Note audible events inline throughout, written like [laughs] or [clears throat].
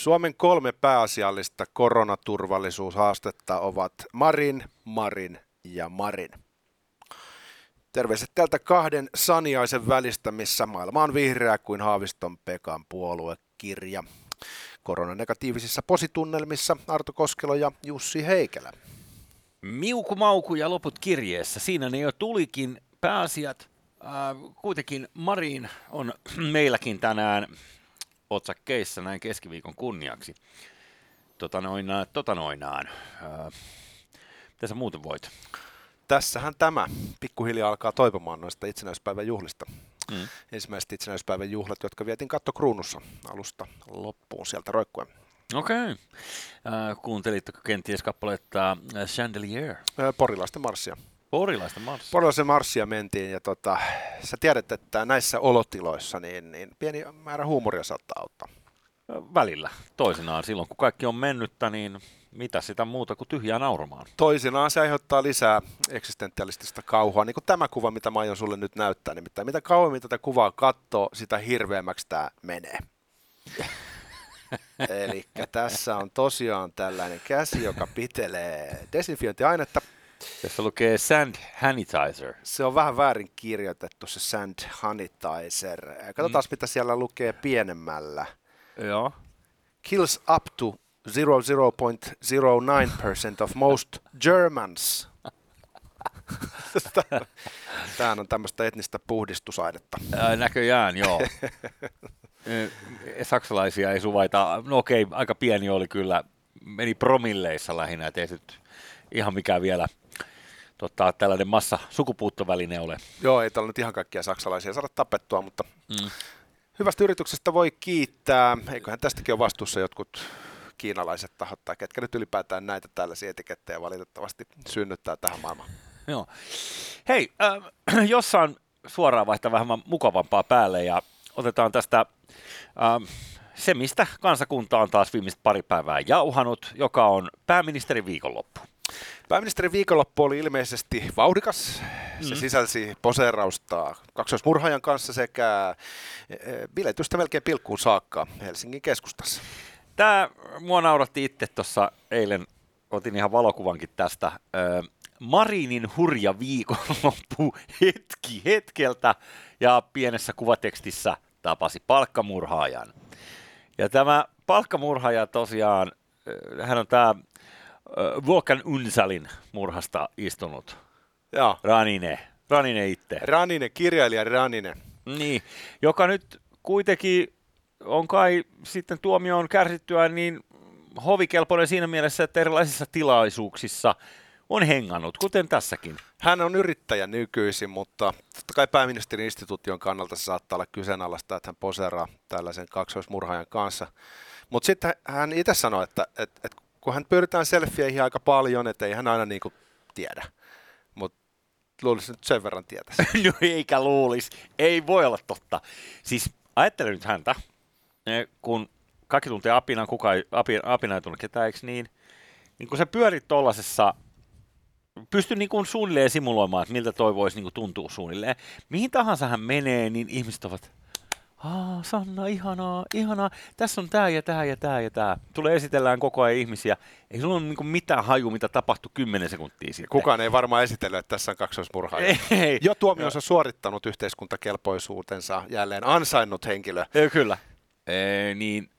Suomen kolme pääasiallista koronaturvallisuushaastetta ovat Marin, Marin ja Marin. Terveiset tältä kahden saniaisen välistä, missä maailma on vihreä kuin Haaviston Pekan puoluekirja. Koronanegatiivisissa positunnelmissa Arto Koskelo ja Jussi Heikelä. Miuku Mauku ja loput kirjeessä. Siinä ne jo tulikin pääasiat. Äh, kuitenkin Marin on [clears throat] meilläkin tänään otsakkeissa näin keskiviikon kunniaksi. Tota noinaan, tota noinaan. Äh, mitä sä muuten voit? Tässähän tämä pikkuhiljaa alkaa toipumaan noista itsenäispäivän juhlista. Mm. Ensimmäiset itsenäispäivän juhlat, jotka vietiin kattokruunussa alusta loppuun sieltä roikkuen. Okei. Okay. Äh, kuuntelitko kenties kappaletta äh, Chandelier? Äh, porilaisten marssia. Porilaisten marssia. Porilaisten marssia mentiin ja tota, sä tiedät, että näissä olotiloissa niin, niin pieni määrä huumoria saattaa auttaa. Välillä. Toisinaan silloin, kun kaikki on mennyttä, niin mitä sitä muuta kuin tyhjää nauramaan. Toisinaan se aiheuttaa lisää eksistentialistista kauhua, niin kuin tämä kuva, mitä mä aion sulle nyt näyttää. Nimittäin mitä kauemmin tätä kuvaa katsoo, sitä hirveämmäksi tämä menee. [laughs] Eli tässä on tosiaan tällainen käsi, joka pitelee desinfiointiainetta. Tässä lukee Sand Sanitizer. Se on vähän väärin kirjoitettu se Sand Sanitizer. Katsotaan, mm. mitä siellä lukee pienemmällä. Joo. Kills up to 0.09% of most Germans. [laughs] Tämä on tämmöistä etnistä puhdistusainetta. Ää, näköjään, joo. [laughs] Saksalaisia ei suvaita. No okei, aika pieni oli kyllä. Meni promilleissa lähinnä, ettei nyt ihan mikään vielä tota, tällainen massa sukupuuttoväline ole. Joo, ei tällä nyt ihan kaikkia saksalaisia saada tapettua, mutta mm. hyvästä yrityksestä voi kiittää. Eiköhän tästäkin ole vastuussa jotkut kiinalaiset tahot tai ketkä nyt ylipäätään näitä tällaisia etikettejä valitettavasti synnyttää tähän maailmaan. Joo. Hei, äh, [clears throat] jossain suoraan vaihtaa vähän mukavampaa päälle ja otetaan tästä äh, se, mistä kansakunta on taas viimeiset pari päivää jauhanut, joka on pääministerin viikonloppu. Pääministerin viikonloppu oli ilmeisesti vauhdikas. Se mm. sisälsi poseerausta kaksoismurhaajan kanssa sekä e, e, biletystä melkein pilkkuun saakka Helsingin keskustassa. Tämä mua nauratti itse tuossa eilen, otin ihan valokuvankin tästä. Marinin hurja viikonloppu [laughs] hetki hetkeltä ja pienessä kuvatekstissä tapasi palkkamurhaajan. Ja tämä palkkamurhaaja tosiaan, hän on tämä Vuokan Unsalin murhasta istunut. Joo. Ranine. Ranine itse. Ranine, kirjailija Ranine. Niin, joka nyt kuitenkin on kai sitten tuomioon kärsittyä niin hovikelpoinen siinä mielessä, että erilaisissa tilaisuuksissa on hengannut, kuten tässäkin. Hän on yrittäjä nykyisin, mutta totta kai pääministerin instituution kannalta se saattaa olla kyseenalaista, että hän poseeraa tällaisen kaksoismurhaajan kanssa. Mutta sitten hän itse sanoi, että, että, että kun hän pyritään selfieihin aika paljon, että ei hän aina niin kuin tiedä. Mutta luulisi nyt sen verran tietäisi. [laughs] no eikä luulisi. Ei voi olla totta. Siis ajattelen nyt häntä, kun kaikki tuntee apinan, kuka ei, apina, apina ei tunne ketään, eikö niin? Niin kun sä pyörit tollasessa, pysty niin kuin suunnilleen simuloimaan, että miltä toi voisi niin kuin tuntua suunnilleen. Mihin tahansa hän menee, niin ihmiset ovat, Aa, Sanna, ihanaa, ihanaa. Tässä on tämä ja tämä ja tämä ja tämä. Tulee esitellään koko ajan ihmisiä. Ei sulla ole niin mitään haju, mitä tapahtui 10 sekuntia sitten. Kukaan ei varmaan esitellä, että tässä on kaksoismurhaaja. Ei, ei. Jo tuomionsa suorittanut yhteiskuntakelpoisuutensa jälleen ansainnut henkilö. Ei, kyllä. Ee, niin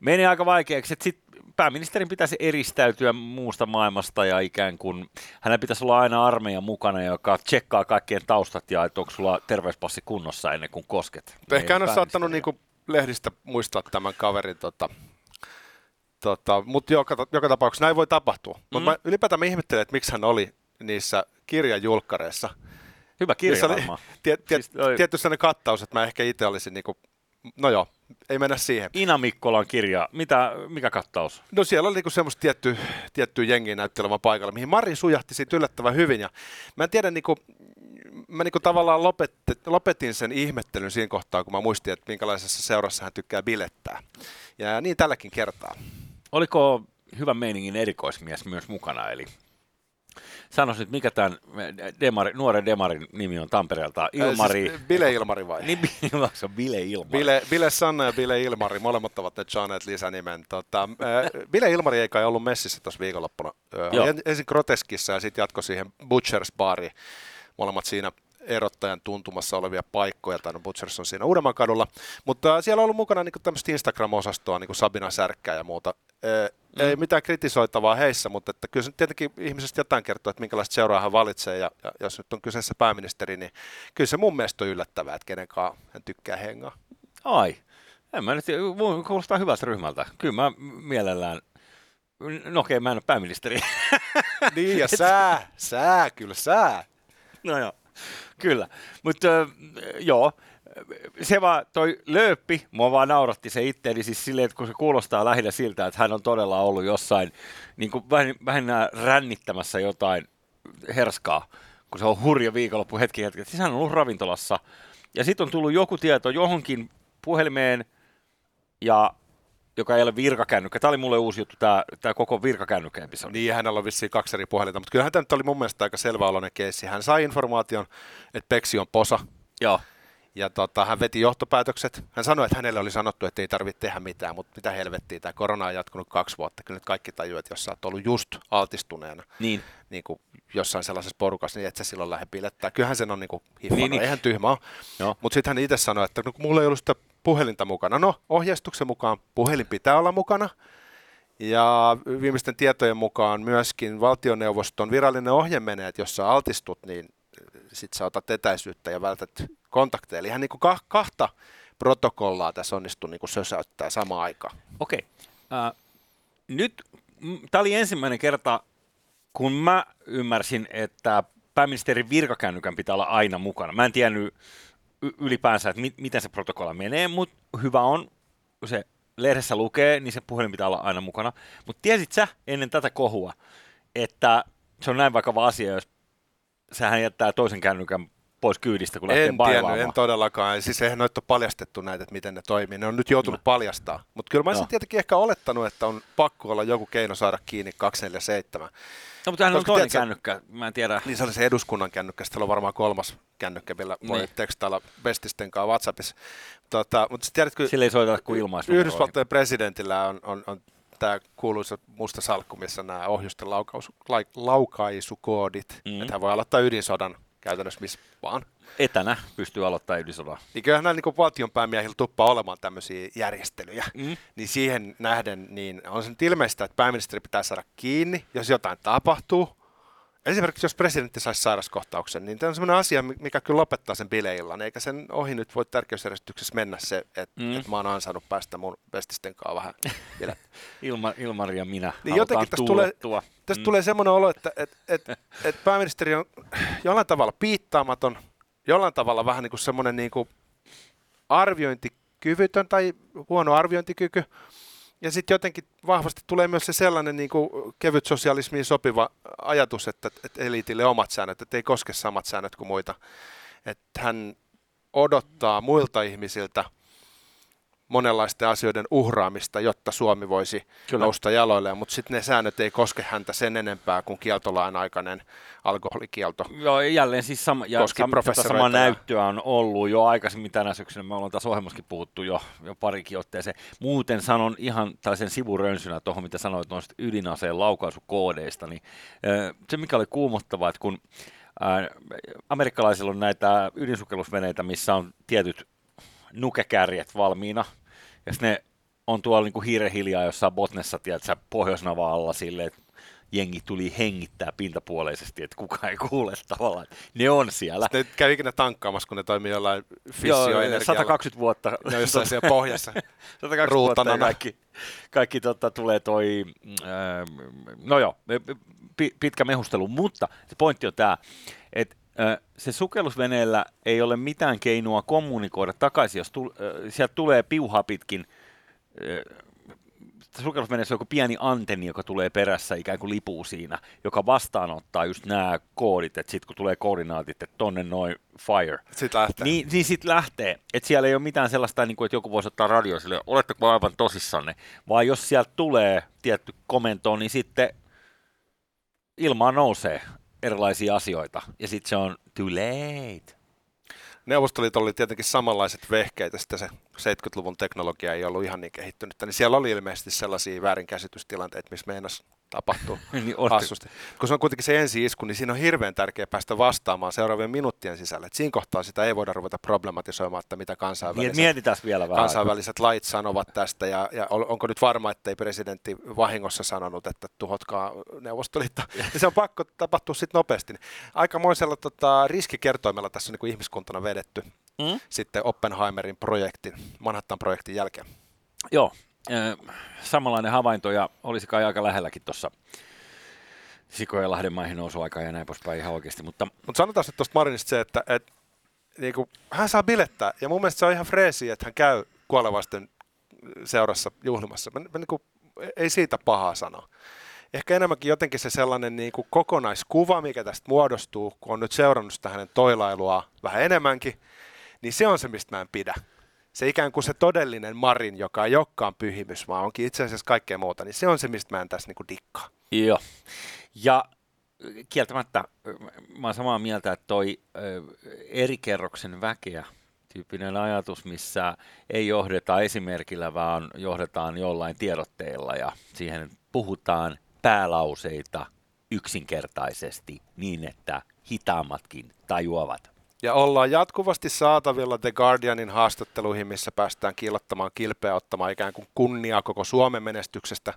menee aika vaikeaksi, että sit pääministerin pitäisi eristäytyä muusta maailmasta ja ikään kuin hänen pitäisi olla aina armeijan mukana, joka tsekkaa kaikkien taustat ja että onko sulla terveyspassi kunnossa ennen kuin kosket. Ehkä hän on saattanut niinku lehdistä muistaa tämän kaverin tota, tota, mutta joka, joka tapauksessa näin voi tapahtua. Mm. Mutta ylipäätään mä ihmettelen, että miksi hän oli niissä kirjajulkkareissa. Hyvä kirja oli tie, tie, siis, tietty sellainen kattaus, että mä ehkä itse olisin niinku, no joo, ei mennä siihen. Ina Mikkolan kirja, Mitä, mikä kattaus? No siellä oli niinku semmoista tietty, tiettyä jengiä näyttelevän paikalla, mihin Mari sujahti siitä yllättävän hyvin. Ja mä en tiedä, niinku, mä niinku tavallaan lopetti, lopetin sen ihmettelyn siinä kohtaa, kun mä muistin, että minkälaisessa seurassa hän tykkää bilettää. Ja niin tälläkin kertaa. Oliko hyvän meiningin erikoismies myös mukana, eli Sanois nyt, mikä tämän demari, nuoren demarin nimi on Tampereelta? Ilmari. Äh, siis Bile Ilmari vai? Niin, se on Bile Ilmari. Bile, Bile Sanna ja Bile Ilmari, molemmat ovat nyt saaneet lisänimen. Tota, äh, Bile Ilmari ei kai ollut messissä tuossa viikonloppuna. Äh, ensin Groteskissa ja sitten jatkoi siihen Butchers Bariin. Molemmat siinä erottajan tuntumassa olevia paikkoja, tai no Butchers on siinä Uudenmaan kadulla, mutta siellä on ollut mukana niin tämmöistä Instagram-osastoa, niin kuin Sabina Särkkää ja muuta. Mm. Ei mitään kritisoitavaa heissä, mutta että kyllä se tietenkin ihmisestä jotain kertoo, että minkälaista seuraa hän valitsee, ja, ja jos nyt on kyseessä pääministeri, niin kyllä se mun mielestä on yllättävää, että kenenkaan hän tykkää hengaa. Ai, en mä nyt, kuulostaa hyvältä ryhmältä. Kyllä mä mielellään No okei, mä en ole pääministeri. [laughs] niin, ja sää, sää, kyllä sää. No joo. Kyllä, mutta joo, se vaan, toi lööppi, mua vaan nauratti se itteeni siis silleen, että kun se kuulostaa lähinnä siltä, että hän on todella ollut jossain niin kuin vähän, vähän rännittämässä jotain herskaa, kun se on hurja viikonloppu hetki hetki. Siis hän on ollut ravintolassa. Ja sitten on tullut joku tieto johonkin puhelimeen, ja joka ei ole virkakännykkä. Tämä oli mulle uusi juttu, tämä, tämä koko virkakännykkä-episodi. Niin, hänellä on vissiin kaksi eri puhelinta, mutta kyllähän tämä nyt oli mun mielestä aika selväoloinen keissi. Hän sai informaation, että Peksi on posa. Joo. Ja tota, hän veti johtopäätökset. Hän sanoi, että hänelle oli sanottu, että ei tarvitse tehdä mitään, mutta mitä helvettiä, tämä korona on jatkunut kaksi vuotta. Kyllä nyt kaikki tajuavat, että jos sä oot ollut just altistuneena niin. Niin kuin jossain sellaisessa porukassa, niin et sä silloin lähde pilettää. Kyllähän sen on niin kuin niin, niin. eihän tyhmä ole. Mutta sitten hän itse sanoi, että no, kun mulla ei ollut sitä puhelinta mukana. No, ohjeistuksen mukaan puhelin pitää olla mukana. Ja viimeisten tietojen mukaan myöskin valtioneuvoston virallinen ohje menee, että jos sä altistut, niin sit sä otat etäisyyttä ja vältät kontakteja. Eli ihan niin kuin kahta protokollaa tässä onnistuu niin kuin sösäyttää samaan aikaan. Okei. Okay. Uh, nyt tämä oli ensimmäinen kerta, kun mä ymmärsin, että pääministerin virkakännykän pitää olla aina mukana. Mä en tiennyt ylipäänsä, että mi- miten se protokolla menee, mutta hyvä on, kun se lehdessä lukee, niin se puhelin pitää olla aina mukana. Mutta tiesit sä ennen tätä kohua, että se on näin vakava asia, jos sähän jättää toisen kännykän pois kyydistä, kun lähtee en tiennyt, en todellakaan. Siis eihän noita ole paljastettu näitä, että miten ne toimii. Ne on nyt joutunut no. paljastaa. Mutta kyllä mä olisin no. tietenkin ehkä olettanut, että on pakko olla joku keino saada kiinni 247. No, mutta hän on toinen kännykkä, mä en tiedä. Niin se oli se eduskunnan kännykkä, sitten on varmaan kolmas kännykkä, millä niin. voi tekstailla bestisten kanssa WhatsAppissa. Tota, mutta tiedätkö, Sillä ei soita kuin ilmaisu. Yhdysvaltojen presidentillä on, on, on tämä kuuluisa musta salkku, missä nämä ohjusten laukaus, laukaisukoodit, mm. että hän voi aloittaa ydinsodan käytännössä missä vaan. Etänä pystyy aloittamaan ydinsodan. Niin kyllähän näillä niin valtionpäämiehillä tuppaa olemaan tämmöisiä järjestelyjä. Mm. Niin siihen nähden niin on se nyt ilmeistä, että pääministeri pitää saada kiinni, jos jotain tapahtuu. Esimerkiksi jos presidentti saisi sairaskohtauksen, niin tämä on sellainen asia, mikä kyllä lopettaa sen bileillan, eikä sen ohi nyt voi tärkeysjärjestyksessä mennä se, että mm. et mä oon ansainnut päästä mun bestisten kanssa vähän [laughs] Ilma, Ilmari ja minä niin jotenkin tästä tulee, tästä mm. tulee semmoinen olo, että et, et, et pääministeri on jollain tavalla piittaamaton, jollain tavalla vähän niin kuin semmoinen niin kuin arviointikyvytön tai huono arviointikyky, ja sitten jotenkin vahvasti tulee myös se sellainen niin kuin kevyt sosialismiin sopiva ajatus, että, että eliitille omat säännöt, että ei koske samat säännöt kuin muita. Että hän odottaa muilta ihmisiltä monenlaisten asioiden uhraamista, jotta Suomi voisi Kyllä. nousta jaloilleen, mutta sitten ne säännöt ei koske häntä sen enempää kuin kieltolain aikainen alkoholikielto. Joo, jälleen siis sama, ja sam, samaa näyttöä on ollut jo aikaisemmin tänä syksynä, me ollaan tässä ohjelmassakin puhuttu jo, jo parikin otteeseen. Muuten sanon ihan tällaisen sivurönsynä tuohon, mitä sanoit noista ydinaseen laukaisukoodeista, niin se mikä oli kuumottavaa, että kun amerikkalaisilla on näitä ydinsukellusveneitä, missä on tietyt nukekärjet valmiina, ja ne on tuolla niin kuin hiiren hiljaa jossain Botnessa, tiedätkö, Pohjoisnavalla silleen, että jengi tuli hengittää pintapuoleisesti, että kukaan ei kuule tavallaan. Ne on siellä. Sitten ne käy ikinä tankkaamassa, kun ne toimii jollain fissioenergialla. 120 vuotta. Ne on jossain siellä pohjassa. [laughs] 120 vuotta ja kaikki, kaikki tota, tulee toi, no joo, pitkä mehustelu, mutta se pointti on tämä, että se sukellusveneellä ei ole mitään keinoa kommunikoida takaisin, jos tul, sieltä tulee piuhaa pitkin. Sukellusveneessä on joku pieni antenni, joka tulee perässä, ikään kuin lipuu siinä, joka vastaanottaa just nämä koodit, että sitten kun tulee koordinaatit, että tonne noin fire. Sitten lähtee. Niin, niin sitten lähtee. Että siellä ei ole mitään sellaista, niin kuin, että joku voisi ottaa radio sille, oletteko aivan tosissanne, vaan jos sieltä tulee tietty komento, niin sitten ilmaan nousee erilaisia asioita, ja sitten se on too late. Neuvostoliitolla oli tietenkin samanlaiset vehkeet, ja sitten se 70-luvun teknologia ei ollut ihan niin kehittynyt, niin siellä oli ilmeisesti sellaisia väärinkäsitystilanteita, missä meinas tapahtuu [laughs] niin hassusti. Kun se on kuitenkin se ensi-isku, niin siinä on hirveän tärkeää päästä vastaamaan seuraavien minuuttien sisällä. Et siinä kohtaa sitä ei voida ruveta problematisoimaan, että mitä kansainväliset, Mietitään vielä vähän kansainväliset lait sanovat tästä, ja, ja onko nyt varma, että ei presidentti vahingossa sanonut, että tuhotkaa Neuvostoliitto. ja [laughs] se on pakko tapahtua sitten nopeasti. Aikamoisella tota, riskikertoimella tässä on niin kuin ihmiskuntana vedetty mm? sitten Oppenheimerin projektin, Manhattan-projektin jälkeen. Joo, samanlainen havainto ja olisi kai aika lähelläkin tuossa Sikojen Lahden maihin nousuaikaa ja näin poispäin ihan oikeasti. Mutta Mut sanotaan sitten tuosta Marinista se, että et, niinku, hän saa bilettää ja mun mielestä se on ihan freesi, että hän käy kuolevaisten seurassa juhlimassa. Mä, mä, niinku, ei siitä pahaa sanoa. Ehkä enemmänkin jotenkin se sellainen niin kuin kokonaiskuva, mikä tästä muodostuu, kun on nyt seurannut sitä hänen toilailua vähän enemmänkin, niin se on se, mistä mä en pidä se ikään kuin se todellinen Marin, joka ei olekaan pyhimys, vaan onkin itse asiassa kaikkea muuta, niin se on se, mistä mä en tässä niin dikkaa. Joo. Ja kieltämättä mä oon samaa mieltä, että toi eri kerroksen väkeä tyyppinen ajatus, missä ei johdeta esimerkillä, vaan johdetaan jollain tiedotteilla ja siihen puhutaan päälauseita yksinkertaisesti niin, että hitaammatkin tajuavat ja ollaan jatkuvasti saatavilla The Guardianin haastatteluihin, missä päästään kiilottamaan kilpeä, ottamaan ikään kuin kunniaa koko Suomen menestyksestä,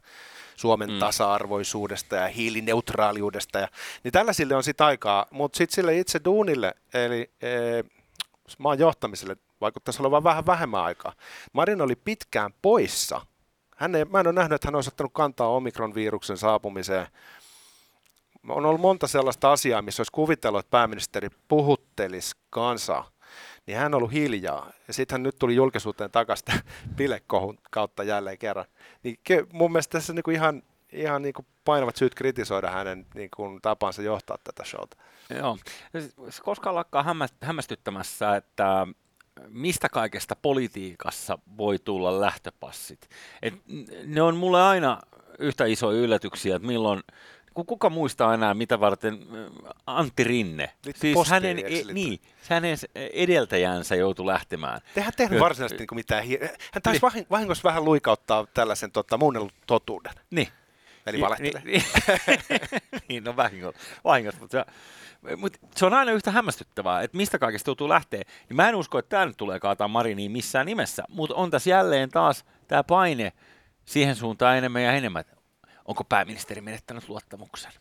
Suomen mm. tasa-arvoisuudesta ja hiilineutraaliudesta. Ja, niin tällaisille on sitten aikaa, mutta sitten sille itse duunille, eli e, maan johtamiselle vaikuttaisi olevan vähän vähemmän aikaa. Marin oli pitkään poissa. Hän ei, mä en ole nähnyt, että hän olisi ottanut kantaa omikron-viruksen saapumiseen on ollut monta sellaista asiaa, missä olisi kuvitellut, että pääministeri puhuttelisi kansaa, niin hän on ollut hiljaa. Ja sitten hän nyt tuli julkisuuteen takaisin [laughs] bilekohun kautta jälleen kerran. Niin mun mielestä tässä niin kuin ihan, ihan niin kuin painavat syyt kritisoida hänen niin kuin tapansa johtaa tätä showta. Joo. Koskaan lakkaa hämmästyttämässä, että mistä kaikesta politiikassa voi tulla lähtöpassit. Et ne on mulle aina yhtä isoja yllätyksiä, että milloin kun kuka muistaa enää, mitä varten Antti Rinne, Liitty siis hänen, e, niin, hänen edeltäjänsä joutui lähtemään. Tehän tehnyt varsinaisesti niin mitään. Hi- hän taisi niin. vahingossa vähän luikauttaa tällaisen tota, muunnellut totuuden. Niin. Eli valehtelee. Niin, niin, [laughs] niin no vahingossa, vahingossa mutta, se, mutta se on aina yhtä hämmästyttävää, että mistä kaikesta tuntuu lähteä. Niin mä en usko, että tämä nyt tulee kaataa Mariniin missään nimessä, mutta on tässä jälleen taas tämä paine siihen suuntaan enemmän ja enemmän. Onko pääministeri menettänyt luottamuksen?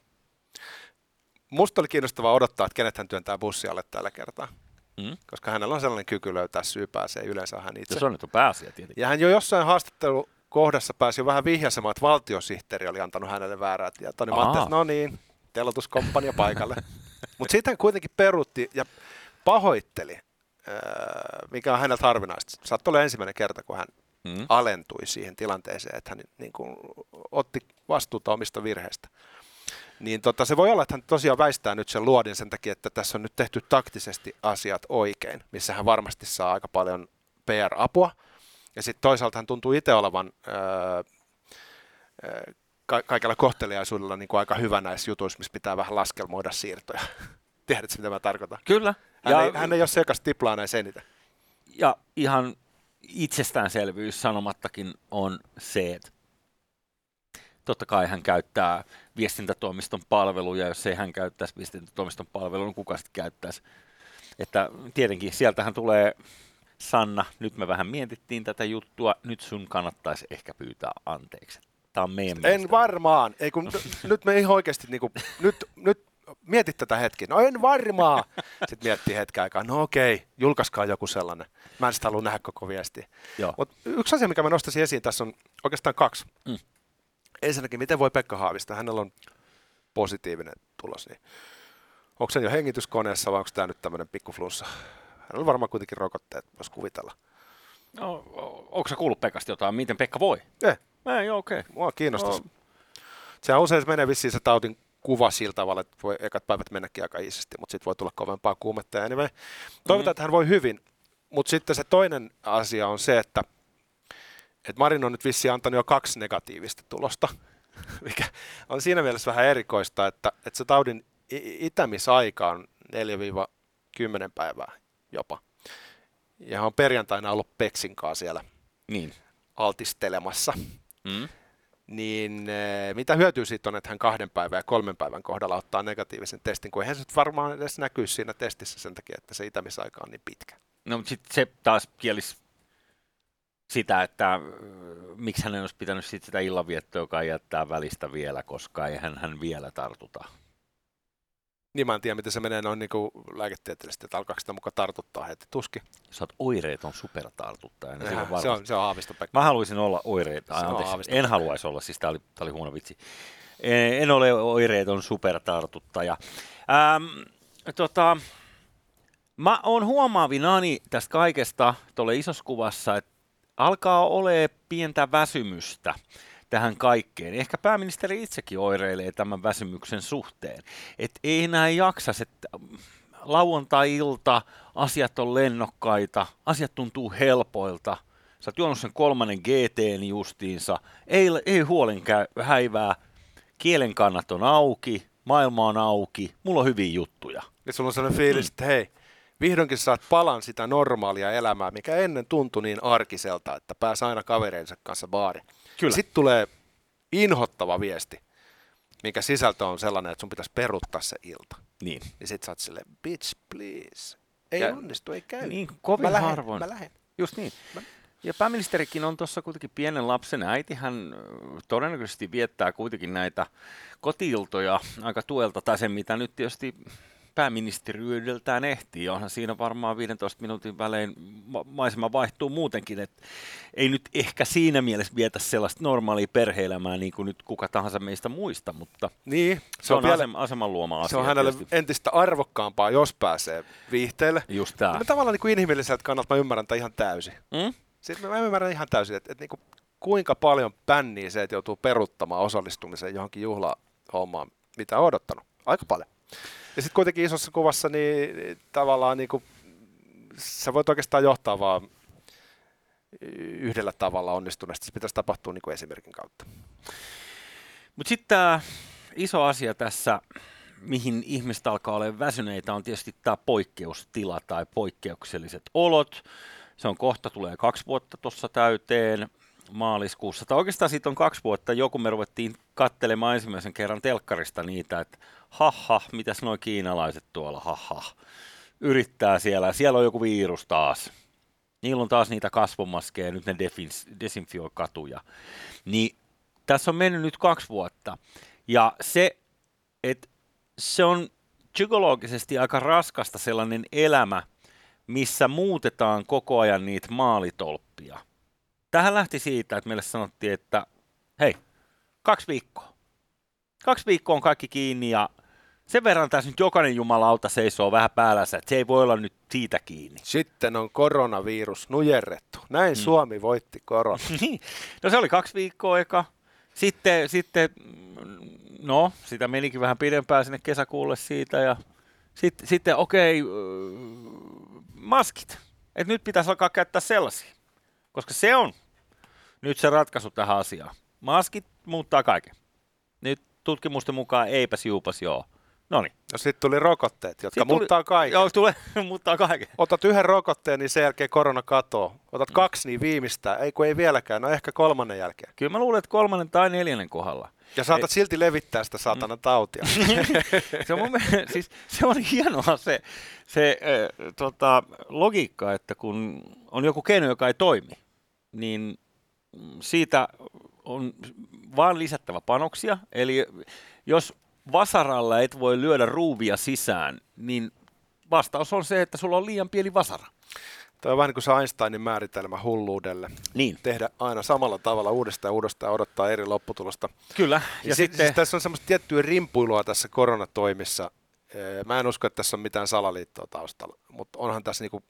Musta oli kiinnostavaa odottaa, että kenet hän työntää bussialle tällä kertaa. Mm. Koska hänellä on sellainen kyky löytää syypääsee yleensä hän itse. se on nyt pääasia tietenkin. Ja hän jo jossain haastattelu kohdassa pääsi jo vähän vihjaisemaan, että valtiosihteeri oli antanut hänelle väärää tietoa. Niin mä että no niin, telotuskomppania paikalle. [laughs] Mutta sitten hän kuitenkin peruutti ja pahoitteli, mikä on häneltä harvinaista. Saattoi olla ensimmäinen kerta, kun hän mm. alentui siihen tilanteeseen, että hän niin kuin, otti vastuuta omista virheistä. Niin tota, se voi olla, että hän tosiaan väistää nyt sen luodin sen takia, että tässä on nyt tehty taktisesti asiat oikein, missä hän varmasti saa aika paljon PR-apua. Ja sitten toisaalta hän tuntuu itse olevan öö, ka- kaikella kohteliaisuudella niin kuin aika hyvä näissä jutuissa, missä pitää vähän laskelmoida siirtoja. [laughs] Tiedätkö, mitä mä tarkoitan? Kyllä. Hän, ja, ei, hän ei ole sekas tiplaa näin eniten. Ja ihan itsestäänselvyys sanomattakin on se, että totta kai hän käyttää viestintätoimiston palveluja, jos ei hän käyttäisi viestintätoimiston palvelua, niin kuka sitten käyttäisi. Että tietenkin sieltähän tulee Sanna, nyt me vähän mietittiin tätä juttua, nyt sun kannattaisi ehkä pyytää anteeksi. Tämä on meidän En mielestä. varmaan. Ei kun, nyt me ihan oikeasti, niin kuin, nyt, nyt mietit tätä hetki. No en varmaa. Sitten miettii hetken aikaa, no okei, julkaiskaa joku sellainen. Mä en sitä halua nähdä koko viestiä. Mutta yksi asia, mikä mä nostaisin esiin tässä on oikeastaan kaksi. Mm. Ensinnäkin, miten voi Pekka Haavista? Hänellä on positiivinen tulos. Niin onko se jo hengityskoneessa vai onko tämä nyt tämmöinen pikkuflunssa? Hän on varmaan kuitenkin rokotteet, voisi kuvitella. No, onko se kuullut Pekasta jotain? Miten Pekka voi? Eh. Ei, okei. Okay. Mua kiinnostaisi. No. Sehän usein menee vissiin se tautin kuva sillä tavalla, että voi ekat päivät mennäkin aika iisisti, mutta sitten voi tulla kovempaa kuumetta. Anyway, toivotaan, mm-hmm. että hän voi hyvin, mutta sitten se toinen asia on se, että, että Marin on nyt vissiin antanut jo kaksi negatiivista tulosta. [laughs] mikä on siinä mielessä vähän erikoista, että, että se taudin itämisaika on 4-10 päivää jopa. Ja hän on perjantaina ollut Peksinkaa siellä niin. altistelemassa. Mm. Niin eh, mitä hyötyä siitä on, että hän kahden päivän ja kolmen päivän kohdalla ottaa negatiivisen testin, kun eihän se varmaan edes näkyy siinä testissä sen takia, että se itämisaika on niin pitkä. No, mutta sitten se taas kielisi sitä, että äh, miksi hän olisi pitänyt sit sitä illanviettoa, joka jättää välistä vielä, koska ei hän, hän vielä tartuta. Niin mä en tiedä, miten se menee noin niin lääketieteellisesti, että alkaako sitä mukaan tartuttaa heti. Tuski. Sä oot oireeton supertartuttaja. Niin Niin se on, se on haavisto Mä haluaisin olla oireeton. Anteeksi, en haluaisi olla, siis tää oli, tää oli huono vitsi. En, en ole oireeton supertartuttaja. Ähm, tota, mä oon huomaavinani tästä kaikesta tuolle isossa kuvassa, että alkaa olemaan pientä väsymystä tähän kaikkeen. Ehkä pääministeri itsekin oireilee tämän väsymyksen suhteen. Että ei enää jaksa, että lauantai-ilta, asiat on lennokkaita, asiat tuntuu helpoilta. Sä oot juonut sen kolmannen GTn justiinsa, ei, ei huolen häivää, kielen kannat on auki, maailma on auki, mulla on hyviä juttuja. Ja sulla on sellainen fiilis, mm. että hei, vihdoinkin saat palan sitä normaalia elämää, mikä ennen tuntui niin arkiselta, että pääsi aina kavereidensa kanssa baariin. Kyllä. Sitten tulee inhottava viesti, minkä sisältö on sellainen, että sun pitäisi peruttaa se ilta. Niin. Ja sit sä oot silleen, bitch please. Ei ja, onnistu, ei käy. Niin, kovin mä lähen, harvoin. Mä lähen. Just niin. Mä... Ja pääministerikin on tuossa kuitenkin pienen lapsen äiti. Hän todennäköisesti viettää kuitenkin näitä kotiiltoja aika tuelta, tai sen mitä nyt tietysti pääministeriydeltään ehtii. Onhan siinä varmaan 15 minuutin välein ma- maisema vaihtuu muutenkin. Et ei nyt ehkä siinä mielessä vietä sellaista normaalia perheelämää niin kuin nyt kuka tahansa meistä muista, mutta niin, se, se on, on vielä, asema, aseman luoma asia. Se on hänelle tietysti. entistä arvokkaampaa, jos pääsee viihteelle. Just tämä. Mä tavallaan niin kuin inhimilliseltä kannalta mä ymmärrän tämän ihan täysin. Mm? Sitten mä ymmärrän ihan täysin, että, että niin kuin, kuinka paljon pänniä se, että joutuu peruttamaan osallistumiseen johonkin juhlahommaan, mitä on odottanut. Aika paljon. Ja sitten kuitenkin isossa kuvassa niin, niin tavallaan niin kuin, sä voit oikeastaan johtaa vaan yhdellä tavalla onnistuneesti. Se pitäisi tapahtua niin kuin esimerkin kautta. Mutta sitten tämä iso asia tässä, mihin ihmiset alkaa olla väsyneitä, on tietysti tämä poikkeustila tai poikkeukselliset olot. Se on kohta, tulee kaksi vuotta tuossa täyteen maaliskuussa. Tai oikeastaan siitä on kaksi vuotta, joku me ruvettiin kattelemaan ensimmäisen kerran telkkarista niitä, että haha, mitäs nuo kiinalaiset tuolla, haha, yrittää siellä, siellä on joku virus taas. Niillä on taas niitä kasvomaskeja, nyt ne desinfioi katuja. Niin tässä on mennyt nyt kaksi vuotta. Ja se, että se on psykologisesti aika raskasta sellainen elämä, missä muutetaan koko ajan niitä maalitolppia. Tähän lähti siitä, että meille sanottiin, että hei, kaksi viikkoa. Kaksi viikkoa on kaikki kiinni ja sen verran tässä nyt jokainen jumalauta seisoo vähän päällänsä, että se ei voi olla nyt siitä kiinni. Sitten on koronavirus nujerrettu. Näin hmm. Suomi voitti korona. [laughs] Niin. no se oli kaksi viikkoa eka. Sitten, sitten, no, sitä menikin vähän pidempään sinne kesäkuulle siitä ja sitten, sitten okei, okay, maskit. Et nyt pitäisi alkaa käyttää sellaisia, koska se on nyt se ratkaisu tähän asiaan. Maskit muuttaa kaiken. Nyt tutkimusten mukaan eipäs juupas joo. No niin. No sitten tuli rokotteet, jotka tuli, muuttaa kaiken. Joo, tulee, [laughs] muuttaa kaiken. Otat yhden rokotteen, niin sen jälkeen korona katoo. Otat mm. kaksi, niin viimeistään. Ei kun ei vieläkään, no ehkä kolmannen jälkeen. Kyllä mä luulen, että kolmannen tai neljännen kohdalla. Ja saatat ei. silti levittää sitä saatana mm. tautia. [laughs] se, on mun mielestä, [laughs] siis, se on hienoa se, se äh, tota, logiikka, että kun on joku keino, joka ei toimi, niin siitä on vaan lisättävä panoksia. Eli jos vasaralla et voi lyödä ruuvia sisään, niin vastaus on se, että sulla on liian pieni vasara. Tämä on vähän niin kuin se Einsteinin määritelmä hulluudelle. Niin. Tehdä aina samalla tavalla uudestaan ja uudestaan odottaa eri lopputulosta. Kyllä. Ja, ja sitten... siis tässä on semmoista tiettyä rimpuilua tässä koronatoimissa. Mä en usko, että tässä on mitään salaliittoa taustalla, mutta onhan tässä niin kuin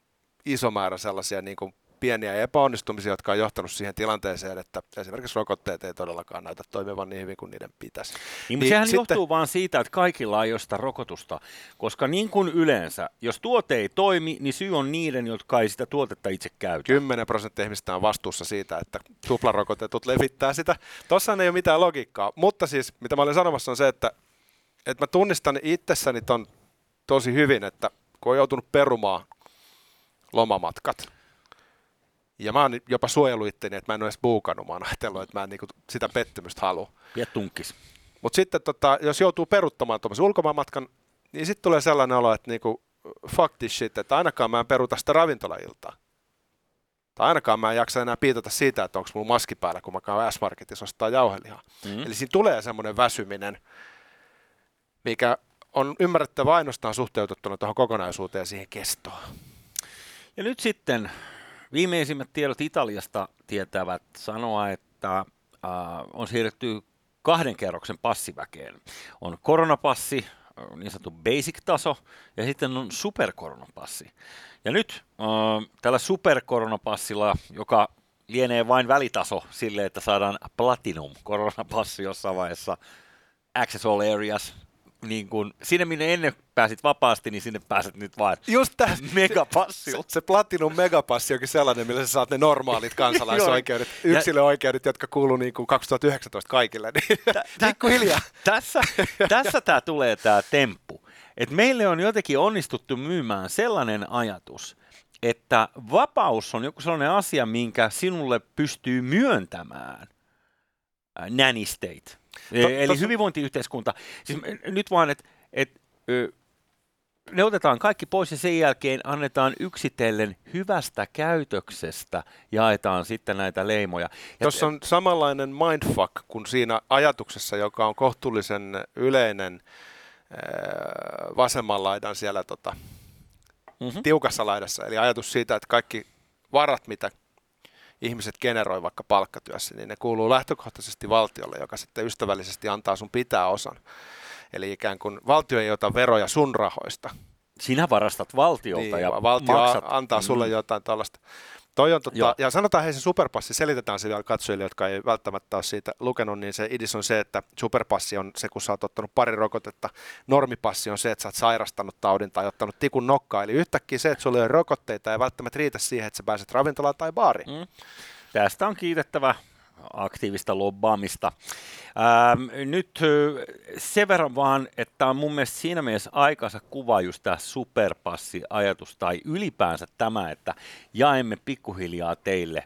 iso määrä sellaisia niin kuin pieniä epäonnistumisia, jotka on johtanut siihen tilanteeseen, että esimerkiksi rokotteet ei todellakaan näytä toimivan niin hyvin kuin niiden pitäisi. Niin, niin sehän sitten... johtuu vaan siitä, että kaikilla ei ole sitä rokotusta, koska niin kuin yleensä, jos tuote ei toimi, niin syy on niiden, jotka ei sitä tuotetta itse käytä. 10 prosenttia ihmistä on vastuussa siitä, että tuplarokotetut levittää sitä. Tuossa ei ole mitään logiikkaa, mutta siis mitä mä olen sanomassa on se, että, että mä tunnistan itsessäni ton tosi hyvin, että kun on joutunut perumaan lomamatkat, ja mä oon jopa suojellut itteni, että mä en ole edes buukannut. Mä oon ajatellut, että mä en niinku sitä pettymystä halua. Ja tunkkis. Mutta sitten tota, jos joutuu peruttamaan tuommoisen ulkomaanmatkan, niin sitten tulee sellainen olo, että niinku, fuck this shit, että ainakaan mä en peruta sitä ravintolailtaa. Tai ainakaan mä en jaksa enää piitata siitä, että onko mulla maski päällä, kun mä käyn S-Marketissa ostaa jauhelihaa. Mm. Eli siinä tulee semmoinen väsyminen, mikä on ymmärrettävä ainoastaan suhteutettuna tuohon kokonaisuuteen ja siihen kestoon. Ja nyt sitten Viimeisimmät tiedot Italiasta tietävät sanoa, että äh, on siirretty kahden kerroksen passiväkeen. On koronapassi, niin sanottu basic-taso, ja sitten on superkoronapassi. Ja nyt äh, tällä superkoronapassilla, joka lienee vain välitaso sille, että saadaan platinum koronapassi jossain vaiheessa, access all areas, niin kun, sinne minne ennen pääsit vapaasti, niin sinne pääset nyt vain Just tämä [laughs] megapassi. Se, se Platinum megapassi onkin sellainen, millä sä saat ne normaalit [laughs] kansalaisoikeudet, yksilöoikeudet, jotka kuuluu niin kuin 2019 kaikille. Niin [laughs] Pikkuhiljaa. tässä tässä tämä tulee tämä temppu. Et meille on jotenkin onnistuttu myymään sellainen ajatus, että vapaus on joku sellainen asia, minkä sinulle pystyy myöntämään nanny state. To, Eli tos... hyvinvointiyhteiskunta. Siis nyt vaan, että et, ne otetaan kaikki pois ja sen jälkeen annetaan yksitellen hyvästä käytöksestä, jaetaan sitten näitä leimoja. Tuossa on samanlainen mindfuck kuin siinä ajatuksessa, joka on kohtuullisen yleinen vasemman laidan siellä tota, mm-hmm. tiukassa laidassa. Eli ajatus siitä, että kaikki varat, mitä ihmiset generoi vaikka palkkatyössä, niin ne kuuluu lähtökohtaisesti valtiolle, joka sitten ystävällisesti antaa sun pitää osan. Eli ikään kuin valtio ei ota veroja sun rahoista. Sinä varastat valtiolta niin, ja valtio maksat. antaa sulle mm. jotain tällaista. Toi on tota, ja sanotaan hei se superpassi, selitetään se vielä katsojille, jotka ei välttämättä ole siitä lukenut, niin se idis on se, että superpassi on se, kun sä oot ottanut pari rokotetta. Normipassi on se, että sä oot sairastanut taudin tai ottanut tikun nokkaa. Eli yhtäkkiä se, että sulla ei ole rokotteita, ei välttämättä riitä siihen, että sä pääset ravintolaan tai baariin. Mm. Tästä on kiitettävä aktiivista lobbaamista. Ähm, nyt sen verran vaan, että on mun mielestä siinä mielessä aikansa kuva just tämä superpassi-ajatus tai ylipäänsä tämä, että jaemme pikkuhiljaa teille,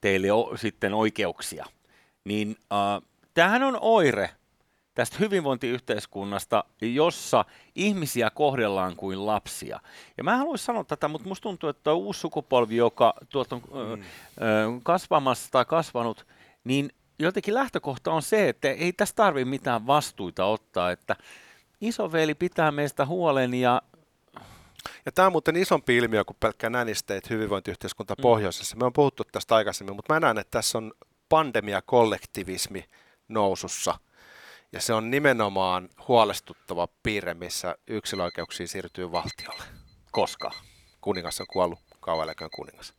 teille o, sitten oikeuksia. Niin äh, tämähän on oire tästä hyvinvointiyhteiskunnasta, jossa ihmisiä kohdellaan kuin lapsia. Ja mä haluaisin sanoa tätä, mutta musta tuntuu, että tuo uusi sukupolvi, joka tuolta on mm. kasvamassa tai kasvanut, niin jotenkin lähtökohta on se, että ei tässä tarvitse mitään vastuita ottaa, että isoveli pitää meistä huolen ja ja tämä on muuten isompi ilmiö kuin pelkkä nänisteet hyvinvointiyhteiskunta mm. pohjoisessa. Me on puhuttu tästä aikaisemmin, mutta mä näen, että tässä on pandemiakollektivismi nousussa. Ja se on nimenomaan huolestuttava piirre, missä yksilöoikeuksia siirtyy valtiolle. Koska? Kuningas on kuollut, kauan kuningas.